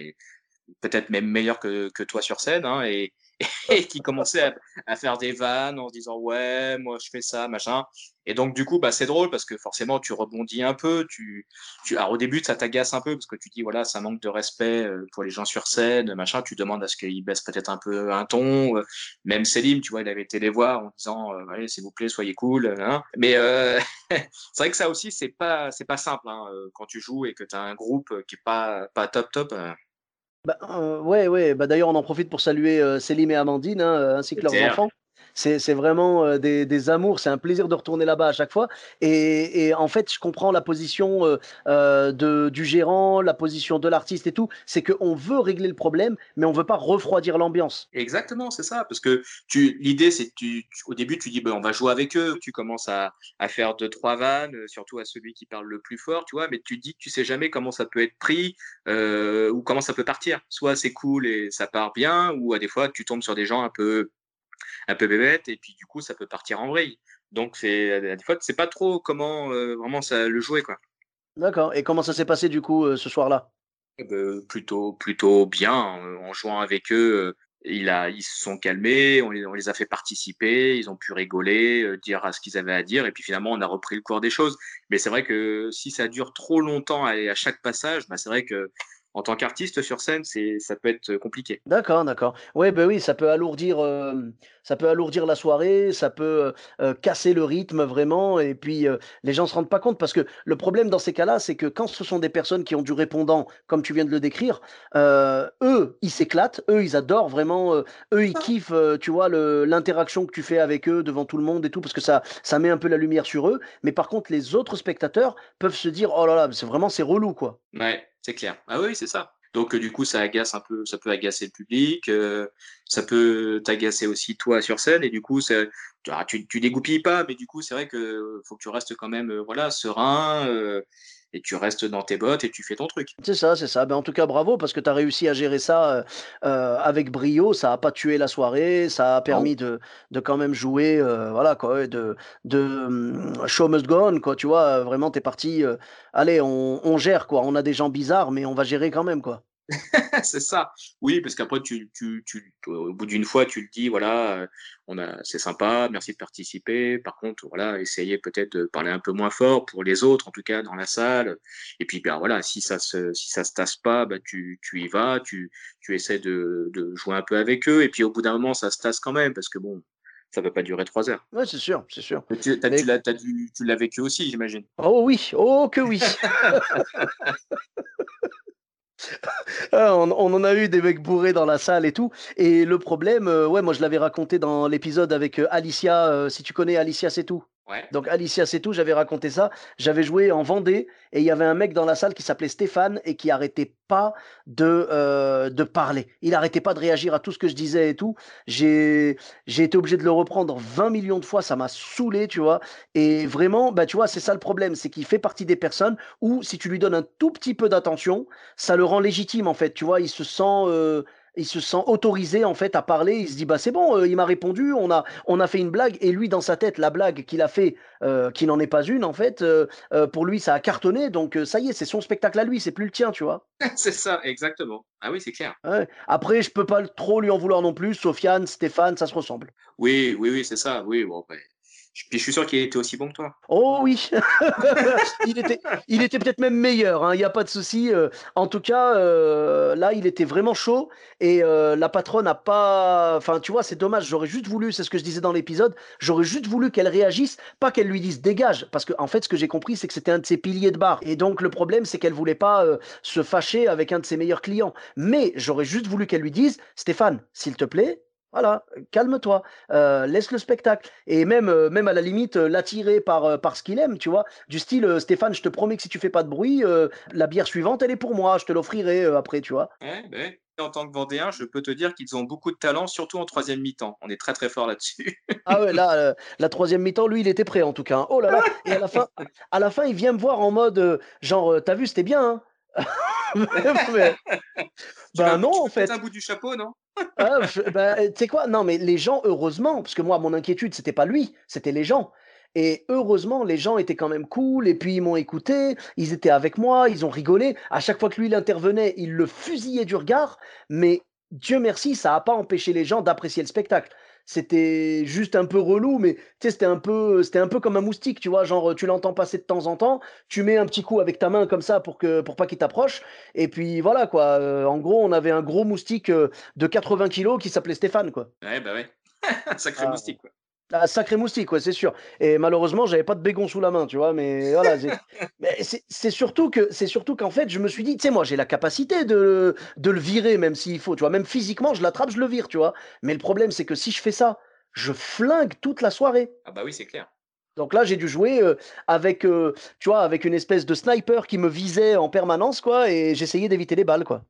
peut-être même meilleurs que, que toi sur scène. Hein, et, et qui commençait à, faire des vannes en se disant ouais moi je fais ça machin et donc du coup bah c'est drôle parce que forcément tu rebondis un peu tu, tu alors au début ça t'agace un peu parce que tu dis voilà ça manque de respect euh, pour les gens sur scène machin tu demandes à ce qu'ils baissent peut-être un peu un ton euh, même Selim tu vois il avait été les voir en disant euh, allez s'il vous plaît soyez cool hein. mais c'est vrai que ça aussi c'est pas c'est pas simple hein, quand tu joues et que tu as un groupe qui est pas pas top top bah, euh, ouais, ouais, bah, d'ailleurs, on en profite pour saluer, euh, Célim et Amandine, hein, euh, ainsi que leurs enfants. C'est vraiment euh, des, amours, c'est un plaisir de retourner là-bas à chaque fois. Et, en fait, je comprends la position euh, euh, du gérant, la position de l'artiste et tout. C'est qu'on veut régler le problème, mais on veut pas refroidir l'ambiance. Exactement, c'est ça. Parce que l'idée, c'est tu, au début, tu dis, ben, on va jouer avec eux. Tu commences à, faire deux, trois vannes, surtout à celui qui parle le plus fort, tu vois. Mais tu dis tu sais jamais comment ça peut être pris ou comment ça peut partir. Soit c'est cool et ça part bien, ou à des fois, tu tombes sur des gens un peu un peu bébête et puis du coup ça peut partir en vrille. Donc c'est des fois c'est pas trop comment euh, vraiment ça le jouer quoi. D'accord. Et comment ça s'est passé du coup euh, ce soir-là? Eh ben, Plutôt plutôt bien en jouant avec eux. il a, ils se sont calmés, on les, on les, a fait participer, ils ont pu rigoler, euh, dire à ce qu'ils avaient à dire, et puis finalement on a repris le cours des choses. Mais c'est vrai que si ça dure trop longtemps à, à chaque passage, bah c'est vrai que en tant qu'artiste sur scène, c'est ça peut être compliqué. D'accord, d'accord. Ouais, ben oui, ça peut alourdir, ça peut alourdir la soirée, ça peut casser le rythme vraiment, et puis les gens se rendent pas compte parce que le problème dans ces cas-là, c'est que quand ce sont des personnes qui ont du répondant, comme tu viens de le décrire, eux, ils s'éclatent, eux, ils adorent vraiment, eux, ils kiffent, tu vois, l'interaction que tu fais avec eux devant tout le monde et tout, parce que ça, ça met un peu la lumière sur eux. Mais par contre, les autres spectateurs peuvent se dire, oh là là, c'est vraiment c'est relou quoi. Ouais c'est clair. Ah oui, c'est ça. Donc du coup, ça agace un peu, ça peut agacer le public, euh, ça peut t'agacer aussi toi sur scène, et du coup, ah, tu, tu dégoupilles pas, mais du coup, c'est vrai que faut que tu restes quand même, euh, voilà, serein. Et tu restes dans tes bottes et tu fais ton truc. C'est ça, c'est ça. Ben, en tout cas, bravo parce que tu as réussi à gérer ça euh, euh, avec brio. Ça n'a pas tué la soirée, ça a permis de, de, quand même jouer, euh, voilà, quoi, de, de hum, show must go on, quoi. Tu vois, vraiment, tu es parti. allez, on, on, gère, quoi. On a des gens bizarres, mais on va gérer quand même, quoi. c'est ça. Oui, parce qu'après, tu, tu, tu, au bout d'une fois, tu le dis, voilà, euh, on a, c'est sympa, merci de participer. Par contre, voilà, essayez peut-être de parler un peu moins fort pour les autres, en tout cas dans la salle. Et puis, ben voilà, si ça se, si ça se tasse pas, ben, tu, tu y vas, tu, tu essaies de, de jouer un peu avec eux. Et puis, au bout d'un moment, ça se tasse quand même, parce que bon, ça ne peut pas durer trois heures. Oui, c'est sûr, c'est sûr. Tu, tu l'as vécu aussi, j'imagine. Oh oui, oh que oui. Ah, on, en a eu des mecs bourrés dans la salle et tout. Et le problème, euh, ouais, moi je l'avais raconté dans l'épisode avec euh, Alicia, euh, si tu connais Alicia, c'est tout. Donc Alicia, c'est tout, j'avais raconté ça. J'avais joué en Vendée et il y avait un mec dans la salle qui s'appelait Stéphane et qui arrêtait pas de, euh, de parler. Il arrêtait pas de réagir à tout ce que je disais et tout. J'ai été obligé de le reprendre 20 millions de fois, ça m'a saoulé, tu vois. Et vraiment, bah, tu vois, c'est ça le problème, c'est qu'il fait partie des personnes où si tu lui donnes un tout petit peu d'attention, ça le rend légitime en fait, tu vois. Il se sent... Euh, il se sent autorisé en fait à parler. Il se dit bah c'est bon, euh, il m'a répondu, on a on a fait une blague et lui dans sa tête la blague qu'il a fait, euh, qui n'en est pas une en fait, euh, pour lui ça a cartonné donc ça y est c'est son spectacle à lui, c'est plus le tien tu vois. c'est ça exactement. Ah oui c'est clair. Après je peux pas trop lui en vouloir non plus. Sofiane, Stéphane, ça se ressemble. Oui oui oui c'est ça. Oui bon puis je suis sûr qu'il était aussi bon que toi. Oh oui, il était, il était peut-être même meilleur. Hein, il n'y a pas de souci. Euh. en tout cas, euh, là, il était vraiment chaud et euh, la patronne n'a pas. Enfin, tu vois, c'est dommage. J'aurais juste voulu, c'est ce que je disais dans l'épisode, j'aurais juste voulu qu'elle réagisse, pas qu'elle lui dise dégage, parce qu'en en fait, ce que j'ai compris, c'est que c'était un de ses piliers de bar. Et donc, le problème, c'est qu'elle voulait pas se fâcher avec un de ses meilleurs clients. Mais j'aurais juste voulu qu'elle lui dise, Stéphane, s'il te plaît, Voilà, calme-toi, euh, laisse le spectacle. Et même, euh, même à la limite, euh, l'attirer par, par ce qu'il aime, tu vois. Du style, Stéphane, je te promets que si tu fais pas de bruit, la bière suivante, elle est pour moi, je te l'offrirai après, tu vois. Ouais, ben, en tant que Vendéen, je peux te dire qu'ils ont beaucoup de talent, surtout en troisième mi-temps. On est très très fort là-dessus. ah ouais, là, la troisième mi-temps, lui, il était prêt en tout cas. Hein. Oh là là Et à la fin, à la fin il vient me voir en mode, genre, t'as vu, c'était bien, hein? ben non, en fait. un bout du chapeau, non? Ah, bah, Tu sais quoi? Non, mais les gens, heureusement, parce que moi, mon inquiétude, c'était pas lui, c'était les gens. Et heureusement, les gens étaient quand même cool, et puis ils m'ont écouté, ils étaient avec moi, ils ont rigolé. À chaque fois que lui, il intervenait, il le fusillait du regard, mais Dieu merci, ça n'a pas empêché les gens d'apprécier le spectacle c'était juste un peu relou, mais c'était un peu, c'était un peu comme un moustique, tu vois, genre tu l'entends passer de temps en temps, tu mets un petit coup avec ta main comme ça pour que, pour pas qu'il t'approche, et puis voilà quoi. Euh, en gros, on avait un gros moustique euh, de 80 kilos qui s'appelait Stéphane quoi. Ouais bah ouais, sacré ah. moustique quoi. Un sacré moustique, ouais, c'est sûr. Et malheureusement, j'avais pas de bégon sous la main, tu vois. Mais voilà, c'est surtout que c'est surtout qu'en fait, je me suis dit, tu sais, moi, j'ai la capacité de, de le virer, même s'il faut, tu vois. Même physiquement, je l'attrape, je le vire, tu vois. Mais le problème, c'est que si je fais ça, je flingue toute la soirée. Ah bah oui, c'est clair. Donc là, j'ai dû jouer euh, avec, euh, tu vois, avec une espèce de sniper qui me visait en permanence, quoi, et j'essayais d'éviter les balles, quoi.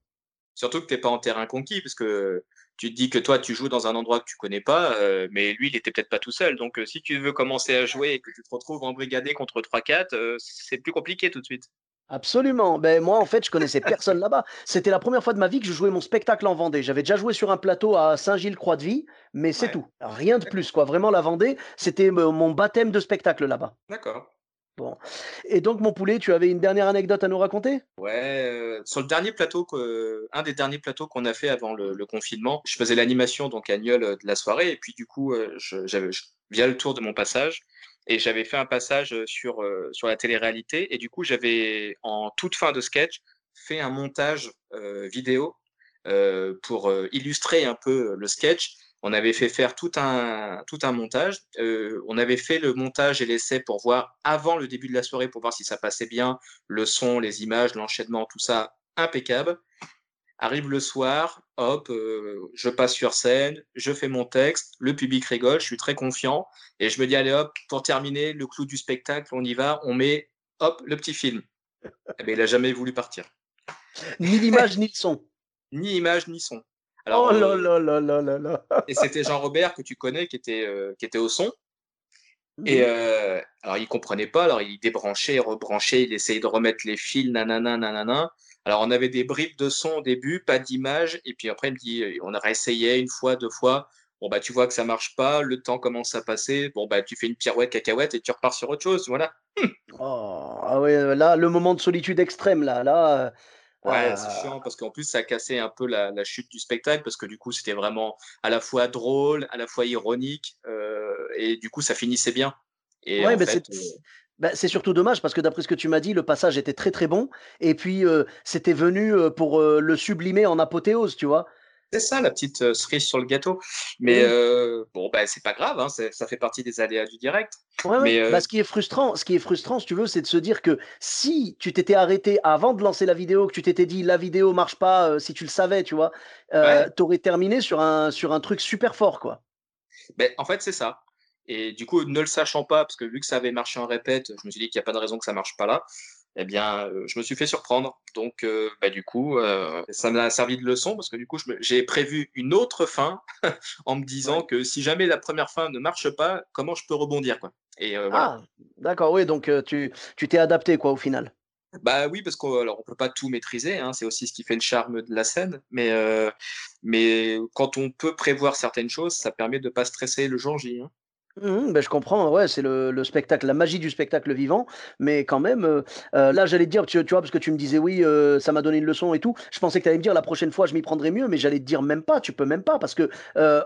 Surtout que t'es pas en terrain conquis, parce que tu te dis que toi, tu joues dans un endroit que tu connais pas, euh, mais lui, il était peut-être pas tout seul. Donc, euh, si tu veux commencer à jouer et que tu te retrouves embrigadé contre 3-4, euh, c'est plus compliqué tout de suite. Absolument. Ben, moi, en fait, je connaissais personne là-bas. C'était la première fois de ma vie que je jouais mon spectacle en Vendée. J'avais déjà joué sur un plateau à Saint-Gilles-Croix-de-Vie, mais c'est tout. Rien de plus, quoi. Vraiment, la Vendée, c'était mon baptême de spectacle là-bas. D'accord. Bon. Et donc, mon poulet, tu avais une dernière anecdote à nous raconter? Ouais, euh, sur le dernier plateau, un des derniers plateaux qu'on a fait avant le, confinement, je faisais l'animation donc annuelle euh, de la soirée, et puis du coup, euh, j'avais via le tour de mon passage, et j'avais fait un passage sur, sur la télé-réalité, et du coup, j'avais en toute fin de sketch fait un montage vidéo pour illustrer un peu le sketch on avait fait faire tout un, tout un montage. Euh, on avait fait le montage et l'essai pour voir avant le début de la soirée, pour voir si ça passait bien, le son, les images, l'enchaînement, tout ça impeccable. Arrive le soir, hop, euh, je passe sur scène, je fais mon texte, le public rigole, je suis très confiant, et je me dis, allez hop, pour terminer, le clou du spectacle, on y va, on met, hop, le petit film. Eh bien, il n'a jamais voulu partir. Ni l'image, ni le son. Ni image, ni son oh là là là là là là. et c'était Jean-Robert que tu connais qui était, euh, qui était au son. Et mmh. euh, alors il comprenait pas, alors il débranchait, rebranchait, il essayait de remettre les fils, nanana, nanana. Alors on avait des bribes de son au début, pas d'image, et puis après il me dit, euh, on a réessayé une fois, deux fois. Bon bah tu vois que ça marche pas, le temps commence à passer. Bon bah tu fais une pirouette cacahuète et tu repars sur autre chose, voilà. oh, ah ouais, là le moment de solitude extrême là, là. Ouais, c'est chiant parce qu'en plus ça cassé un peu la, chute du spectacle parce que du coup c'était vraiment à la fois drôle, à la fois ironique euh, et du coup ça finissait bien. Et ouais, euh, bah, c'est surtout dommage parce que d'après ce que tu m'as dit, le passage était très très bon et puis euh, c'était venu pour le sublimer en apothéose, tu vois. C'est ça la petite euh, cerise sur le gâteau. Mais euh, bon, ben c'est pas grave, hein, ça fait partie des aléas du direct. mais euh, bah, ce qui est frustrant, ce qui est frustrant, si tu veux, c'est de se dire que si tu t'étais arrêté avant de lancer la vidéo, que tu t'étais dit la vidéo marche pas, si tu le savais, tu vois, tu aurais terminé sur un sur un truc super fort, quoi. Ben, en fait, c'est ça. Et du coup, ne le sachant pas, parce que vu que ça avait marché en répète, je me suis dit qu'il n'y a pas de raison que ça marche pas là eh bien, euh, je me suis fait surprendre. Donc, euh, bah, du coup, euh, ça m'a servi de leçon parce que du coup, j'ai prévu une autre fin en me disant que si jamais la première fin ne marche pas, comment je peux rebondir, quoi. Et voilà. Ah, d'accord, oui. Donc, tu tu t'es adapté, quoi, au final. Bah oui, parce qu'on ne peut pas tout maîtriser, hein, c'est aussi ce qui fait le charme de la scène, mais, mais quand on peut prévoir certaines choses, ça permet de ne pas stresser le jour J. Hein. Mmh ben, je comprends, ouais, c'est le le spectacle, la magie du spectacle vivant, mais quand même, euh, euh, là, j'allais te dire, tu tu vois, parce que tu me disais: «Oui, euh, ça m'a donné une leçon et tout». Je pensais que tu allais me dire: «La prochaine fois, je m'y prendrai mieux», mais j'allais te dire: «Même pas, tu peux même pas» parce que,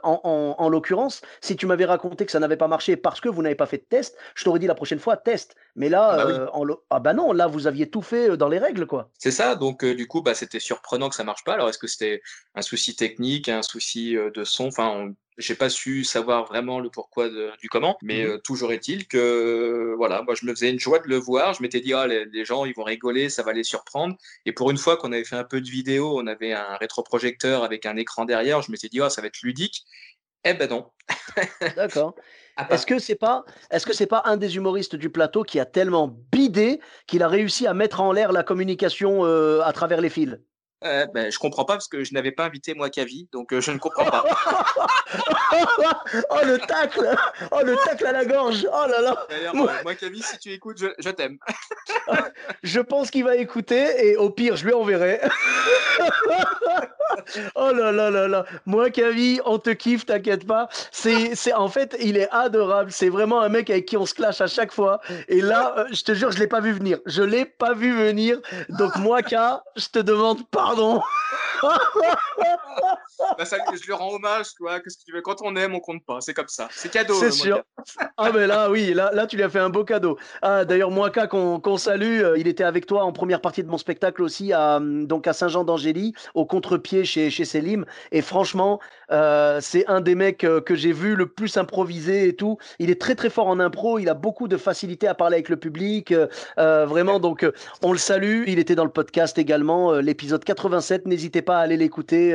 en en l'occurrence, si tu m'avais raconté que ça n'avait pas marché parce que vous n'avez pas fait de test, je t'aurais dit la prochaine fois: «Test». Mais là, ah bah en ah bah non, là, vous aviez tout fait, dans les règles, quoi. C'est ça, donc du coup, bah, c'était surprenant que ça marche pas. Alors est-ce que c'était un souci technique, un souci, de son? Enfin, j'ai pas su savoir vraiment le pourquoi du comment, mais mmh euh, toujours est-il que voilà, moi je me faisais une joie de le voir. Je m'étais dit ah les, gens ils vont rigoler, ça va les surprendre. Et pour une fois qu'on avait fait un peu de vidéo, on avait un rétroprojecteur avec un écran derrière. Je m'étais dit ah ça va être ludique. Eh ben non. D'accord. Est-ce que c'est pas, est-ce que c'est pas un des humoristes du plateau qui a tellement bidé qu'il a réussi à mettre en l'air la communication euh, à travers les fils? Euh, ben, je comprends pas parce que je n'avais pas invité moi Kavi, donc euh, je ne comprends pas. oh le tacle Oh le tacle à la gorge Oh là là moi, moi Kavi, si tu écoutes, je, t'aime. je pense qu'il va écouter et au pire, je lui enverrai. oh là là là là Moi Kavi, on te kiffe, t'inquiète pas. C'est, c'est en fait, il est adorable. C'est vraiment un mec avec qui on se clash à chaque fois. Et là, euh, je te jure, je l'ai pas vu venir. Je l'ai pas vu venir. Donc moi, K, je te demande pas pardon. bah, ça, je lui rends hommage, toi. Qu'est-ce que tu veux? Quand on aime, on compte pas. C'est comme ça. C'est cadeau. C'est sûr. ah, mais là, oui, là, là, tu lui as fait un beau cadeau. Ah, d'ailleurs, Moaka, qu'on salue, euh, il était avec toi en première partie de mon spectacle aussi, à, donc à Saint-Jean d'Angély, au contre-pied chez, chez Selim. Et franchement, euh, c'est un des mecs euh, que j'ai vu le plus improviser et tout. Il est très, très fort en impro. Il a beaucoup de facilité à parler avec le public. vraiment, donc, on le salue. Il était dans le podcast également, l'épisode 87. N'hésitez pas à aller l'écouter.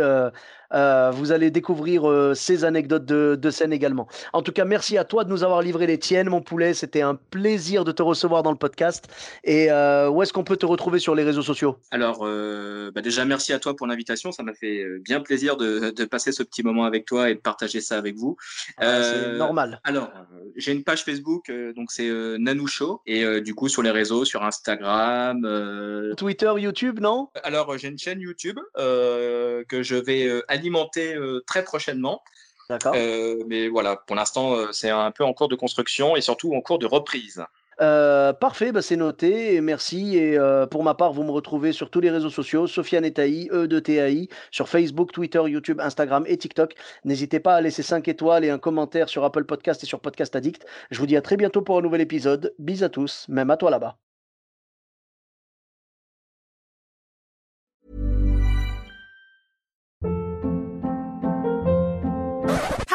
Euh, vous allez découvrir euh, ces anecdotes de, scène également. En tout cas, merci à toi de nous avoir livré les tiennes, mon poulet. C'était un plaisir de te recevoir dans le podcast. Et euh, où est-ce qu'on peut te retrouver sur les réseaux sociaux? Alors, bah déjà, merci à toi pour l'invitation. Ça m'a fait bien plaisir de, passer ce petit moment avec toi et de partager ça avec vous. Ah, c'est normal. Alors, j'ai une page Facebook, donc c'est Nanou Show. Et du coup, sur les réseaux, sur Instagram. Twitter, YouTube, non? Alors, j'ai une chaîne YouTube que je vais euh, très prochainement. D'accord. Euh, mais voilà, pour l'instant, euh, c'est un peu en cours de construction et surtout en cours de reprise. parfait, bah c'est noté, et merci. Et pour ma part, vous me retrouvez sur tous les réseaux sociaux, Sofiane Etaï, E de TAI, sur Facebook, Twitter, YouTube, Instagram et TikTok. N'hésitez pas à laisser 5 étoiles et un commentaire sur Apple Podcast et sur Podcast Addict. Je vous dis à très bientôt pour un nouvel épisode. Bis à tous, même à toi là-bas.